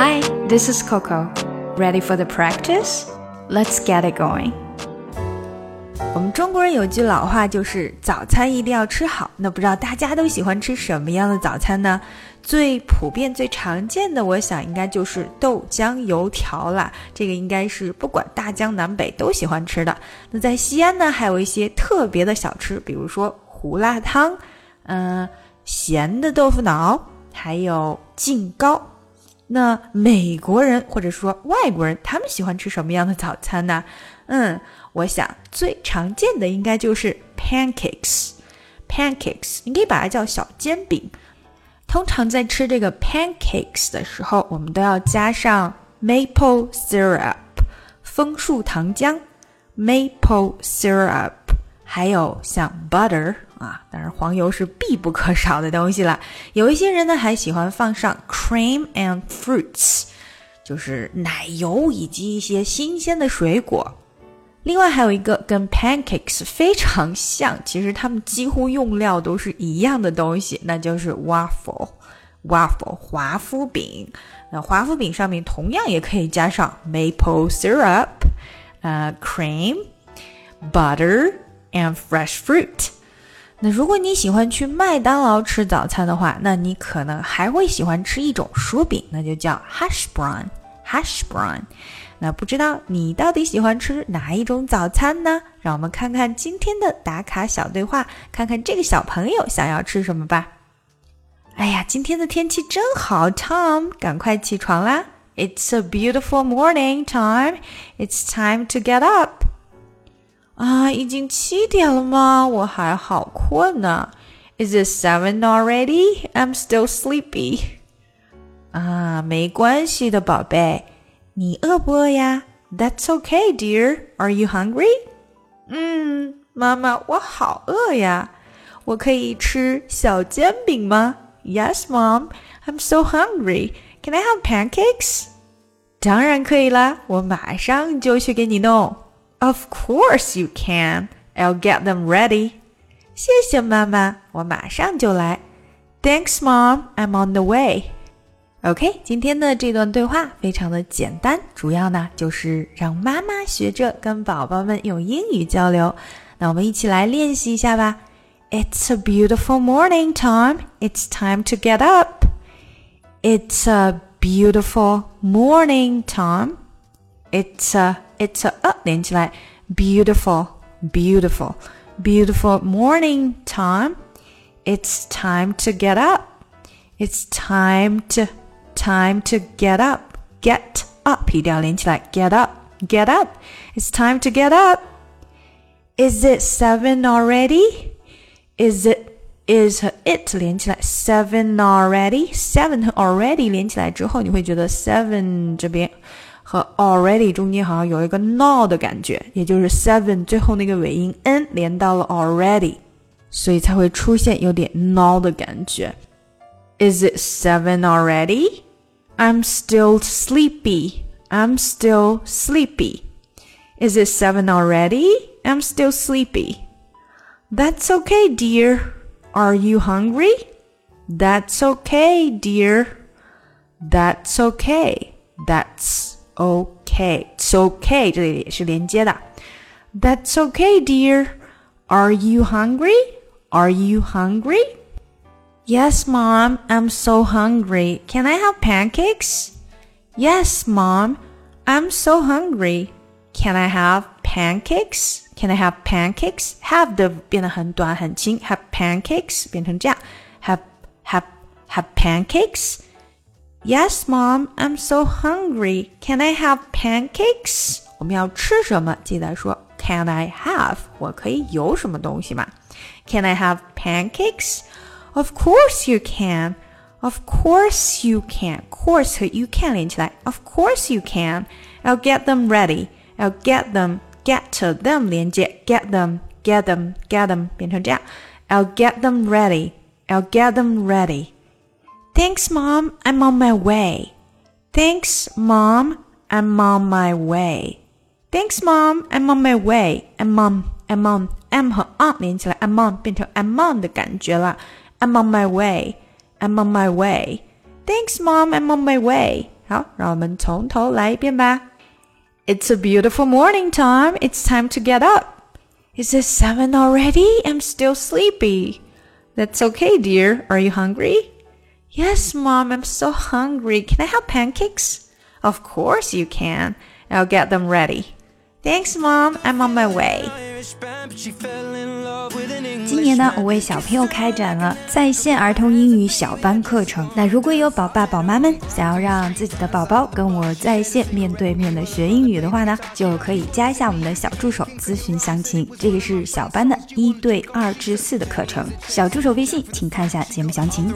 Hi, this is Coco. Ready for the practice? Let's get it going. 我们中国人有句老话，就是早餐一定要吃好。那不知道大家都喜欢吃什么样的早餐呢？最普遍、最常见的，我想应该就是豆浆油条啦。这个应该是不管大江南北都喜欢吃的。那在西安呢，还有一些特别的小吃，比如说胡辣汤，嗯，咸的豆腐脑，还有劲糕。那美国人或者说外国人，他们喜欢吃什么样的早餐呢？嗯，我想最常见的应该就是 pancakes。pancakes，你可以把它叫小煎饼。通常在吃这个 pancakes 的时候，我们都要加上 maple syrup 枫树糖浆，maple syrup，还有像 butter 啊，当然黄油是必不可少的东西了。有一些人呢还喜欢放上 cream and fruits，就是奶油以及一些新鲜的水果。另外还有一个跟 pancakes 非常像，其实它们几乎用料都是一样的东西，那就是 waffle waffle 华夫饼。那华夫饼上面同样也可以加上 maple syrup，呃 cream butter and fresh fruit。那如果你喜欢去麦当劳吃早餐的话，那你可能还会喜欢吃一种薯饼，那就叫 hash brown hash brown。那不知道你到底喜欢吃哪一种早餐呢？让我们看看今天的打卡小对话，看看这个小朋友想要吃什么吧。哎呀，今天的天气真好，Tom，赶快起床啦！It's a beautiful morning, Tom. It's time to get up. 啊，已经七点了吗？我还好困呢。Is it seven already? I'm still sleepy. 啊，没关系的，宝贝。你饿不饿呀？That's okay, dear. Are you hungry? 嗯，妈妈，我好饿呀。我可以吃小煎饼吗？Yes, Mom. I'm so hungry. Can I have pancakes? 当然可以啦，我马上就去给你弄。 Of course you can. I'll get them ready. 谢谢妈妈，我马上就来。Thanks, Mom. I'm on the way. OK，今天的这段对话非常的简单，主要呢就是让妈妈学着跟宝宝们用英语交流。那我们一起来练习一下吧。It's a beautiful morning, Tom. It's time to get up. It's a beautiful morning, Tom. It's a it's a 呃连起来，beautiful, beautiful, beautiful morning, Tom. It's time to get up. It's time to time to get up. Get up get up, get up. It's time to get up. Is it seven already? Is it is it 连起来 seven already seven 和 already 连起来之后，你会觉得 seven 这边 和 already 中间好像有一个 no 的感觉，也就是 seven 最后那个尾音 n 连到了 already，所以才会出现有点 no 的感觉。Is it seven already? I'm still sleepy. I'm still sleepy. Is it seven already? I'm still sleepy. That's okay, dear. Are you hungry? That's okay, dear. That's okay. That's okay. It's okay. 这里也是连接的。That's okay, dear. Are you hungry? Are you hungry? Yes, Mom, I'm so hungry. Can I have pancakes? Yes, Mom, I'm so hungry. Can I have pancakes? Can I have pancakes? Have 的变得很短很轻，have pancakes 变成这样，have have have pancakes. Yes, Mom, I'm so hungry. Can I have pancakes? 我们要吃什么？记得说 Can I have？我可以有什么东西吗？Can I have pancakes? Of course you can. Of course you can. Course 和 you can 连起来。Of course you can. I'll get them ready. I'll get them. Get them 连接。Get them. Get them. Get them 变成这样。I'll get them ready. I'll get them ready. Thanks, Mom. I'm on my way. Thanks, Mom. I'm on my way. Thanks, Mom. I'm on my way. I'm on. I'm on. M 和 on 连起来，I'm on 变成 I'm on 的感觉了。I'm on my way. I'm on my way. Thanks, Mom. I'm on my way. 好，让我们从头来一遍吧。It's a beautiful morning, Tom. It's time to get up. Is it seven already? I'm still sleepy. That's okay, dear. Are you hungry? Yes, Mom, I'm so hungry. Can I have pancakes? Of course you can. I'll get them ready. Thanks, Mom. I'm on my way. 今年呢，我为小朋友开展了在线儿童英语小班课程。那如果有宝爸宝妈们想要让自己的宝宝跟我在线面对面的学英语的话呢，就可以加一下我们的小助手咨询详情。这个是小班的一对二至四的课程，小助手微信请看一下节目详情。